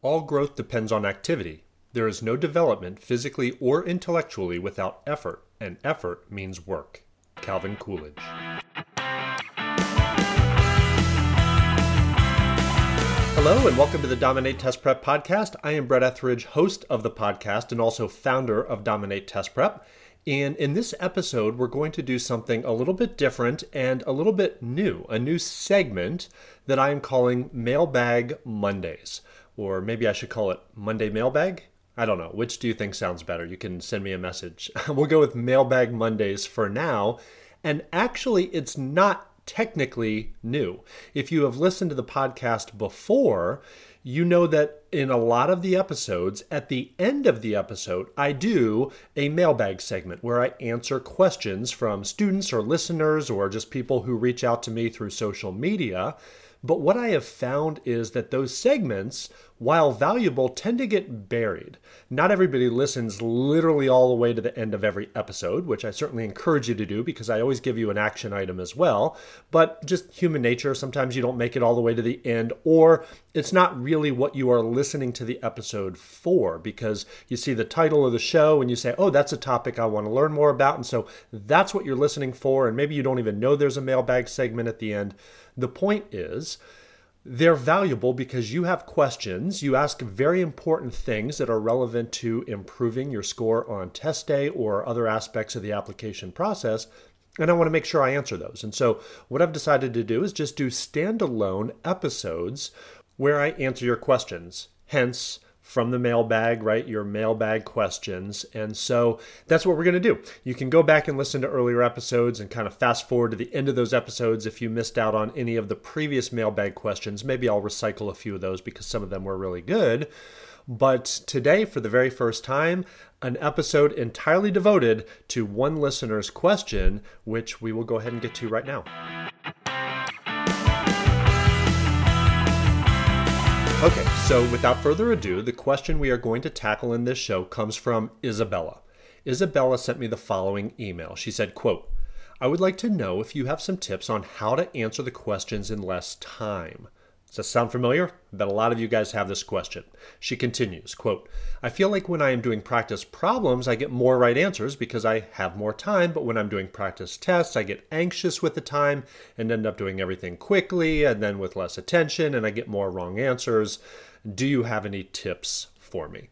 All growth depends on activity. There is no development, physically or intellectually, without effort, and effort means work. Calvin Coolidge. Hello, and welcome to the Dominate Test Prep podcast. I am Brett Ethridge, host of the podcast and also founder of Dominate Test Prep. And in this episode, we're going to do something a little bit different and a little bit new, a new segment that I am calling Mailbag Mondays. Or maybe I should call it Monday Mailbag? I don't know. Which do you think sounds better? You can send me a message. we'll go with Mailbag Mondays for now. And actually, it's not technically new. If you have listened to the podcast before, you know that in a lot of the episodes, at the end of the episode, I do a mailbag segment where I answer questions from students or listeners or just people who reach out to me through social media. But what I have found is that those segments, while valuable, tend to get buried. Not everybody listens literally all the way to the end of every episode, which I certainly encourage you to do because I always give you an action item as well. But just human nature, sometimes you don't make it all the way to the end, or it's not really what you are listening to the episode for because you see the title of the show and you say, oh, that's a topic I want to learn more about. And so that's what you're listening for. And maybe you don't even know there's a mailbag segment at the end. The point is, they're valuable because you have questions. You ask very important things that are relevant to improving your score on test day or other aspects of the application process. And I want to make sure I answer those. And so, what I've decided to do is just do standalone episodes where I answer your questions. Hence, from the mailbag, right? Your mailbag questions. And so that's what we're going to do. You can go back and listen to earlier episodes and kind of fast forward to the end of those episodes if you missed out on any of the previous mailbag questions. Maybe I'll recycle a few of those because some of them were really good. But today, for the very first time, an episode entirely devoted to one listener's question, which we will go ahead and get to right now. Okay, so without further ado, the question we are going to tackle in this show comes from Isabella. Isabella sent me the following email. She said, quote, I would like to know if you have some tips on how to answer the questions in less time. Does that sound familiar? I bet a lot of you guys have this question. She continues, quote, I feel like when I am doing practice problems, I get more right answers because I have more time, but when I'm doing practice tests, I get anxious with the time and end up doing everything quickly and then with less attention, and I get more wrong answers. Do you have any tips for me?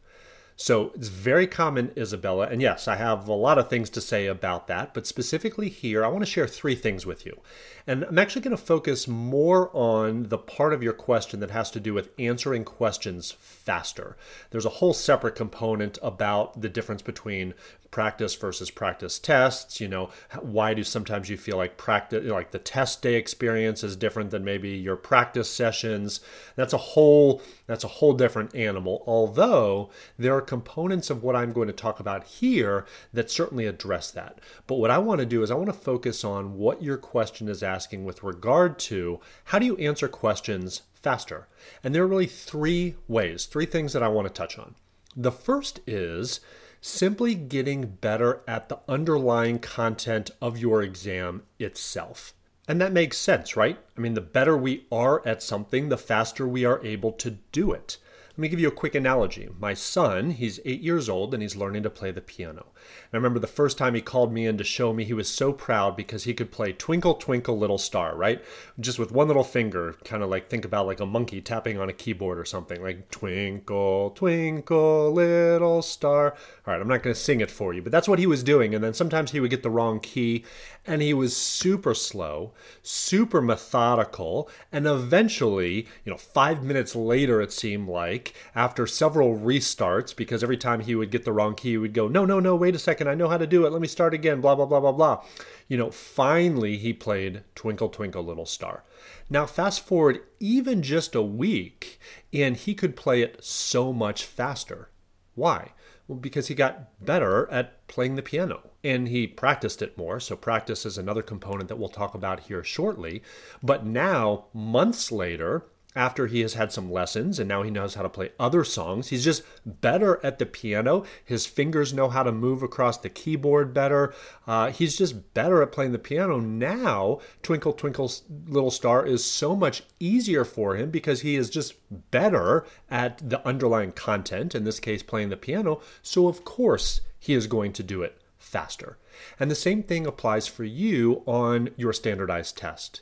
So it's very common, Isabella. And yes, I have a lot of things to say about that, but specifically here, I want to share three things with you. And I'm actually going to focus more on the part of your question that has to do with answering questions faster. There's a whole separate component about the difference between practice versus practice tests you know why do sometimes you feel like practice like the test day experience is different than maybe your practice sessions? That's a whole that's a whole different animal. Although there are components of what i'm going to talk about here that certainly address that. But what i want to do is i want to focus on what your question is asking with regard to how do you answer questions faster? And there are really three ways three things that i want to touch on. The first is simply getting better at the underlying content of your exam itself. And that makes sense, right? I mean, the better we are at something, the faster we are able to do it. Let me give you a quick analogy. My son, he's eight years old and he's learning to play the piano. And I remember the first time he called me in to show me, he was so proud because he could play Twinkle, Twinkle, Little Star, right? Just with one little finger, kind of like think about like a monkey tapping on a keyboard or something, like Twinkle, Twinkle, Little Star. All right, I'm not going to sing it for you, but that's what he was doing. And then sometimes he would get the wrong key and he was super slow, super methodical, and eventually, you know, five minutes later, it seemed like, after several restarts, because every time he would get the wrong key, he would go, No, no, no, wait a second, I know how to do it, let me start again, blah, blah, blah, blah, blah. You know, finally, he played Twinkle, Twinkle, Little Star. Now, fast forward even just a week, and he could play it so much faster. Why? Well, because he got better at playing the piano and he practiced it more. So, practice is another component that we'll talk about here shortly. But now, months later, after he has had some lessons and now he knows how to play other songs. He's just better at the piano. His fingers know how to move across the keyboard better. Uh, he's just better at playing the piano. Now, Twinkle Twinkle Little Star is so much easier for him because he is just better at the underlying content, in this case, playing the piano. So, of course, he is going to do it faster. And the same thing applies for you on your standardized test.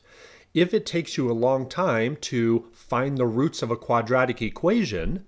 If it takes you a long time to find the roots of a quadratic equation,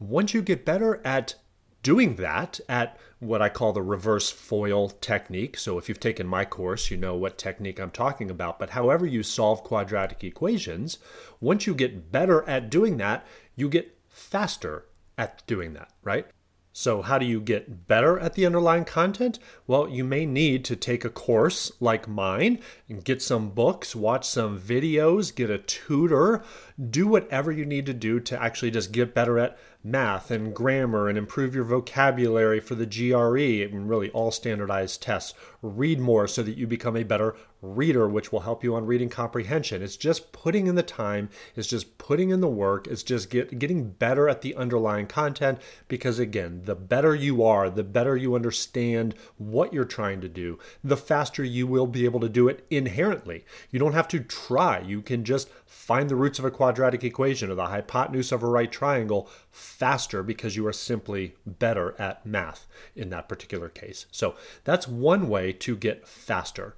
once you get better at doing that, at what I call the reverse FOIL technique. So, if you've taken my course, you know what technique I'm talking about. But however you solve quadratic equations, once you get better at doing that, you get faster at doing that, right? So, how do you get better at the underlying content? Well, you may need to take a course like mine and get some books, watch some videos, get a tutor, do whatever you need to do to actually just get better at math and grammar and improve your vocabulary for the GRE and really all standardized tests. Read more so that you become a better reader, which will help you on reading comprehension. It's just putting in the time, it's just putting in the work, it's just get, getting better at the underlying content because, again, the better you are, the better you understand what you're trying to do, the faster you will be able to do it inherently. You don't have to try, you can just find the roots of a quadratic equation or the hypotenuse of a right triangle faster because you are simply better at math in that particular case. So that's one way to get faster.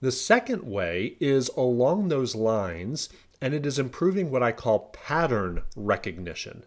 The second way is along those lines, and it is improving what I call pattern recognition.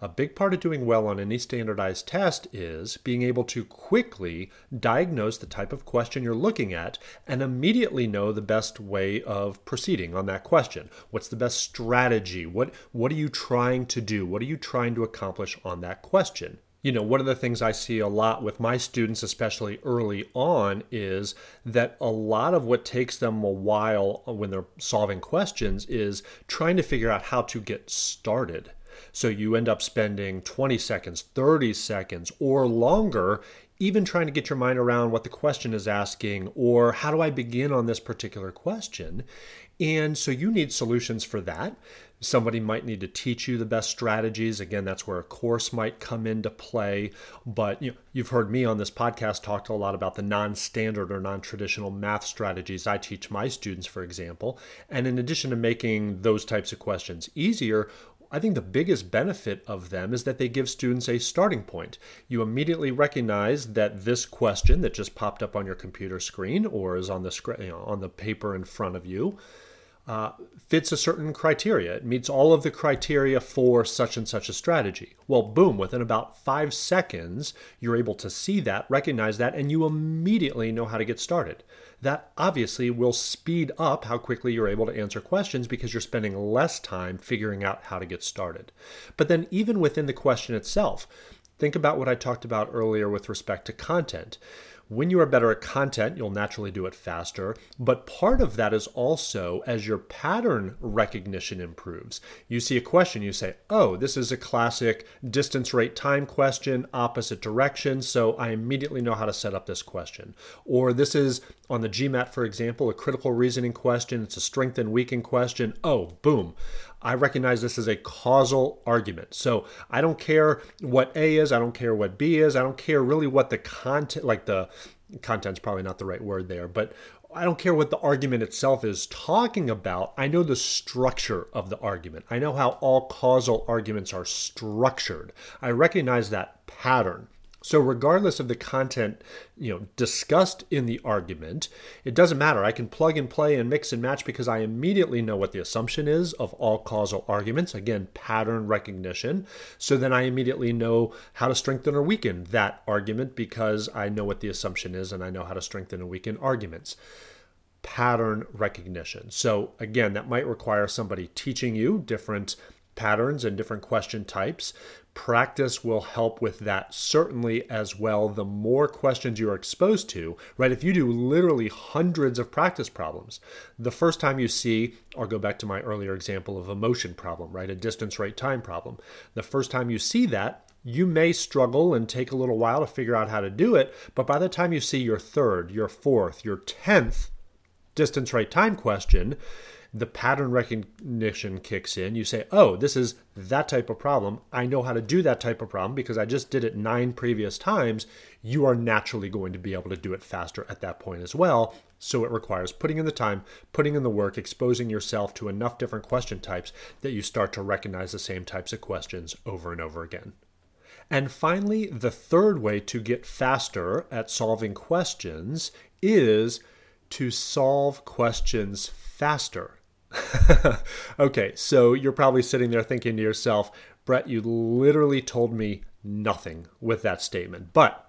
A big part of doing well on any standardized test is being able to quickly diagnose the type of question you're looking at and immediately know the best way of proceeding on that question. What's the best strategy? What, what are you trying to do? What are you trying to accomplish on that question? you know, one of the things I see a lot with my students, especially early on, is that a lot of what takes them a while when they're solving questions is trying to figure out how to get started. So you end up spending 20 seconds, 30 seconds, or longer even trying to get your mind around what the question is asking or how do I begin on this particular question. And so you need solutions for that. Somebody might need to teach you the best strategies. Again, that's where a course might come into play. But you you've heard me on this podcast talk a lot about the non-standard or non-traditional math strategies I teach my students, for example. And in addition to making those types of questions easier, I think the biggest benefit of them is that they give students a starting point. You immediately recognize that this question that just popped up on your computer screen or is on the screen, you know, on the paper in front of you uh, fits a certain criteria. It meets all of the criteria for such and such a strategy. Well, boom, within about five seconds, you're able to see that, recognize that, and you immediately know how to get started. That obviously will speed up how quickly you're able to answer questions because you're spending less time figuring out how to get started. But then, even within the question itself, think about what I talked about earlier with respect to content. When you are better at content, you'll naturally do it faster. But part of that is also as your pattern recognition improves. You see a question, you say, oh, this is a classic distance rate time question, opposite direction. So I immediately know how to set up this question. Or this is on the GMAT, for example, a critical reasoning question. It's a strength and weaken question. Oh, boom. I recognize this as a causal argument. So I don't care what A is, I don't care what B is, I don't care really what the content, like the content's probably not the right word there, but I don't care what the argument itself is talking about. I know the structure of the argument. I know how all causal arguments are structured. I recognize that pattern. So regardless of the content, you know, discussed in the argument, it doesn't matter. I can plug and play and mix and match because I immediately know what the assumption is of all causal arguments. Again, pattern recognition. So then I immediately know how to strengthen or weaken that argument because I know what the assumption is and I know how to strengthen and weaken arguments pattern recognition. So, again, that might require somebody teaching you different patterns and different question types. Practice will help with that certainly as well. The more questions you are exposed to, right? If you do literally hundreds of practice problems, the first time you see, or go back to my earlier example of a motion problem, right? A distance rate time problem. The first time you see that, you may struggle and take a little while to figure out how to do it, but by the time you see your third, your fourth, your tenth distance rate time question, the pattern recognition kicks in. You say, oh, this is that type of problem. I know how to do that type of problem because I just did it nine previous times. You are naturally going to be able to do it faster at that point as well. So it requires putting in the time, putting in the work, exposing yourself to enough different question types that you start to recognize the same types of questions over and over again. And finally, the third way to get faster at solving questions is to solve questions faster. okay, so you're probably sitting there thinking to yourself, Brett, you literally told me nothing with that statement. But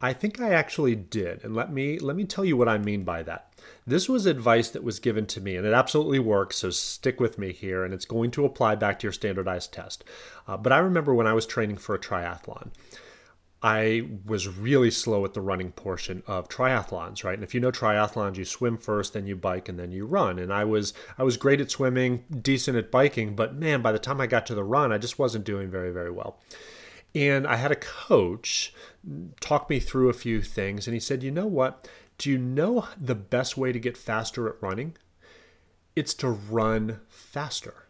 I think I actually did, and let me let me tell you what I mean by that. This was advice that was given to me, and it absolutely works. So stick with me here, and it's going to apply back to your standardized test. Uh, but I remember when I was training for a triathlon, I was really slow at the running portion of triathlons, right? And if you know triathlons, you swim first, then you bike, and then you run. And I was I was great at swimming, decent at biking, but man, by the time I got to the run, I just wasn't doing very very well. And I had a coach talk me through a few things, and he said, "You know what? Do you know the best way to get faster at running? It's to run faster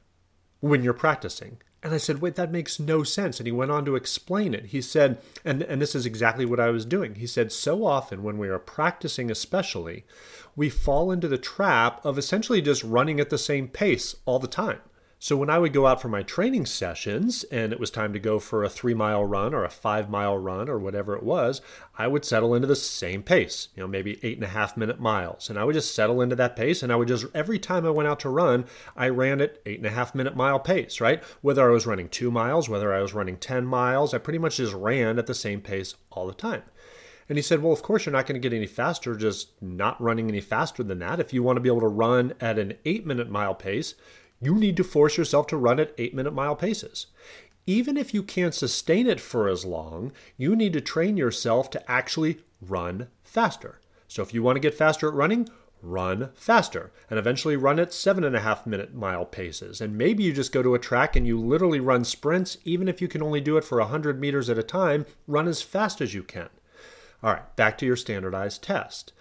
when you're practicing." And I said, wait, that makes no sense. And he went on to explain it. He said, and, and this is exactly what I was doing. He said, so often when we are practicing, especially, we fall into the trap of essentially just running at the same pace all the time. So when I would go out for my training sessions and it was time to go for a three mile run or a five mile run or whatever it was, I would settle into the same pace, you know, maybe eight and a half minute miles. And I would just settle into that pace. And I would just, every time I went out to run, I ran at eight and a half minute mile pace, right? Whether I was running two miles, whether I was running 10 miles, I pretty much just ran at the same pace all the time. And he said, Well, of course, you're not going to get any faster just not running any faster than that. If you want to be able to run at an eight minute mile pace, you need to force yourself to run at eight minute mile paces. Even if you can't sustain it for as long, you need to train yourself to actually run faster. So if you want to get faster at running, run faster and eventually run at seven and a half minute mile paces. And maybe you just go to a track and you literally run sprints, even if you can only do it for 100 meters at a time, run as fast as you can. All right, back to your standardized test.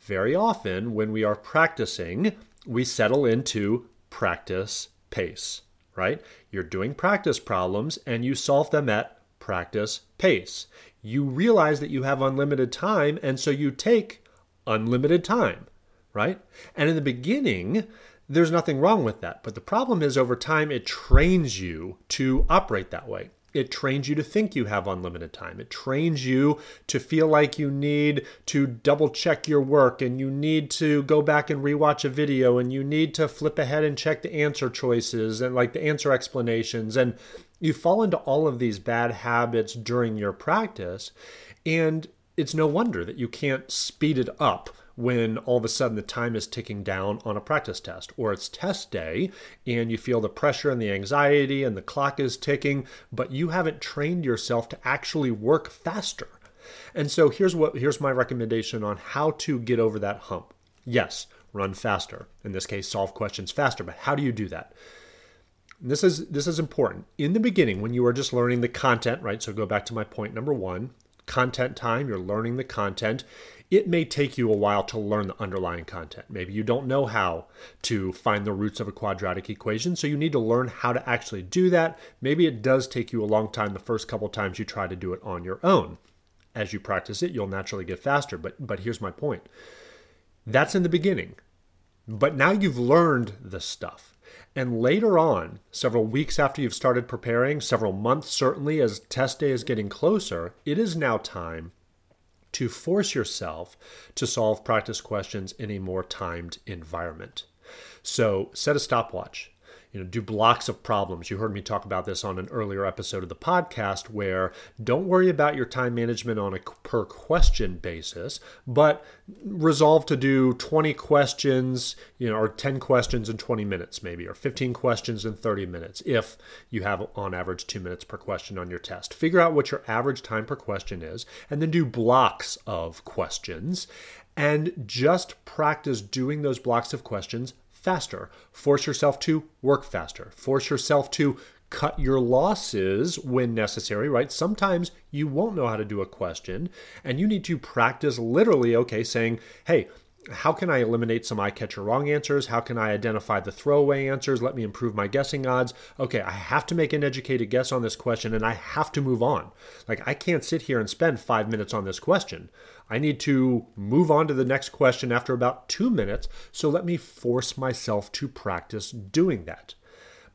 Very often, when we are practicing, we settle into practice pace, right? You're doing practice problems and you solve them at practice pace. You realize that you have unlimited time, and so you take unlimited time, right? And in the beginning, there's nothing wrong with that. But the problem is, over time, it trains you to operate that way. It trains you to think you have unlimited time. It trains you to feel like you need to double check your work and you need to go back and rewatch a video and you need to flip ahead and check the answer choices and like the answer explanations. And you fall into all of these bad habits during your practice. And it's no wonder that you can't speed it up when all of a sudden the time is ticking down on a practice test or it's test day and you feel the pressure and the anxiety and the clock is ticking, but you haven't trained yourself to actually work faster. And so here's what here's my recommendation on how to get over that hump. Yes, run faster. In this case, solve questions faster, but how do you do that? This is this is important. In the beginning when you are just learning the content, right? So go back to my point number 1, content time, you're learning the content it may take you a while to learn the underlying content. Maybe you don't know how to find the roots of a quadratic equation, so you need to learn how to actually do that. Maybe it does take you a long time the first couple times you try to do it on your own. As you practice it, you'll naturally get faster, but but here's my point. That's in the beginning. But now you've learned the stuff. And later on, several weeks after you've started preparing, several months certainly, as test day is getting closer, it is now time to force yourself to solve practice questions in a more timed environment. So set a stopwatch you know, do blocks of problems. You heard me talk about this on an earlier episode of the podcast where don't worry about your time management on a per question basis, but resolve to do 20 questions, you know, or 10 questions in 20 minutes maybe, or 15 questions in 30 minutes if you have on average 2 minutes per question on your test. Figure out what your average time per question is and then do blocks of questions and just practice doing those blocks of questions faster. Force yourself to work faster. Force yourself to cut your losses when necessary, right? Sometimes you won't know how to do a question and you need to practice literally, okay, saying, hey, how can I eliminate some eye catcher wrong answers? How can I identify the throwaway answers? Let me improve my guessing odds. Okay, I have to make an educated guess on this question and I have to move on. Like, I can't sit here and spend five minutes on this question. I need to move on to the next question after about two minutes. So let me force myself to practice doing that.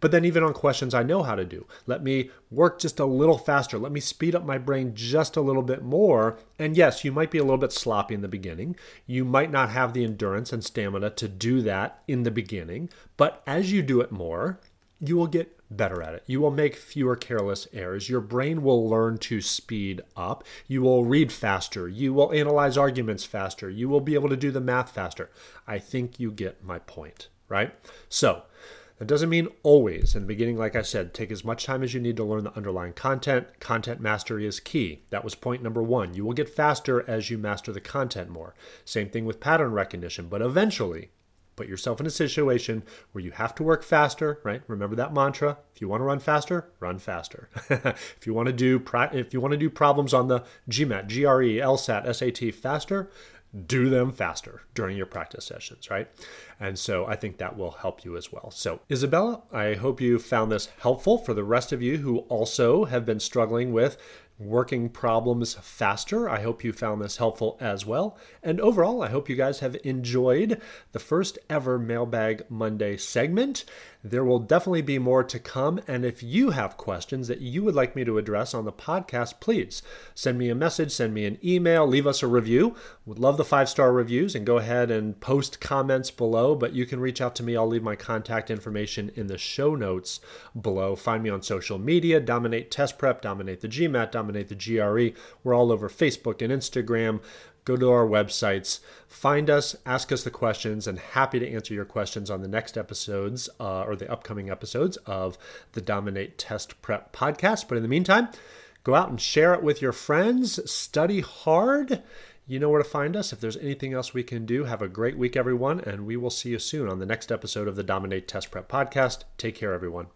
But then, even on questions I know how to do, let me work just a little faster. Let me speed up my brain just a little bit more. And yes, you might be a little bit sloppy in the beginning. You might not have the endurance and stamina to do that in the beginning. But as you do it more, you will get better at it. You will make fewer careless errors. Your brain will learn to speed up. You will read faster. You will analyze arguments faster. You will be able to do the math faster. I think you get my point, right? So, that doesn't mean always. In the beginning, like I said, take as much time as you need to learn the underlying content. Content mastery is key. That was point number one. You will get faster as you master the content more. Same thing with pattern recognition, but eventually, put yourself in a situation where you have to work faster, right? Remember that mantra. If you want to run faster, run faster. if you want to do if you want to do problems on the GMAT, GRE, LSAT, SAT faster, do them faster during your practice sessions, right? And so I think that will help you as well. So, Isabella, I hope you found this helpful for the rest of you who also have been struggling with working problems faster. I hope you found this helpful as well. And overall, I hope you guys have enjoyed the first ever Mailbag Monday segment. There will definitely be more to come. And if you have questions that you would like me to address on the podcast, please send me a message, send me an email, leave us a review. Would love the five star reviews and go ahead and post comments below. But you can reach out to me. I'll leave my contact information in the show notes below. Find me on social media, Dominate Test Prep, Dominate the GMAT, Dominate the GRE. We're all over Facebook and Instagram go to our websites, find us, ask us the questions, and happy to answer your questions on the next episodes uh, or the upcoming episodes of the Dominate Test Prep podcast. But in the meantime, go out and share it with your friends, study hard. You know where to find us. If there's anything else we can do, have a great week, everyone, and we will see you soon on the next episode of the Dominate Test Prep podcast. Take care, everyone.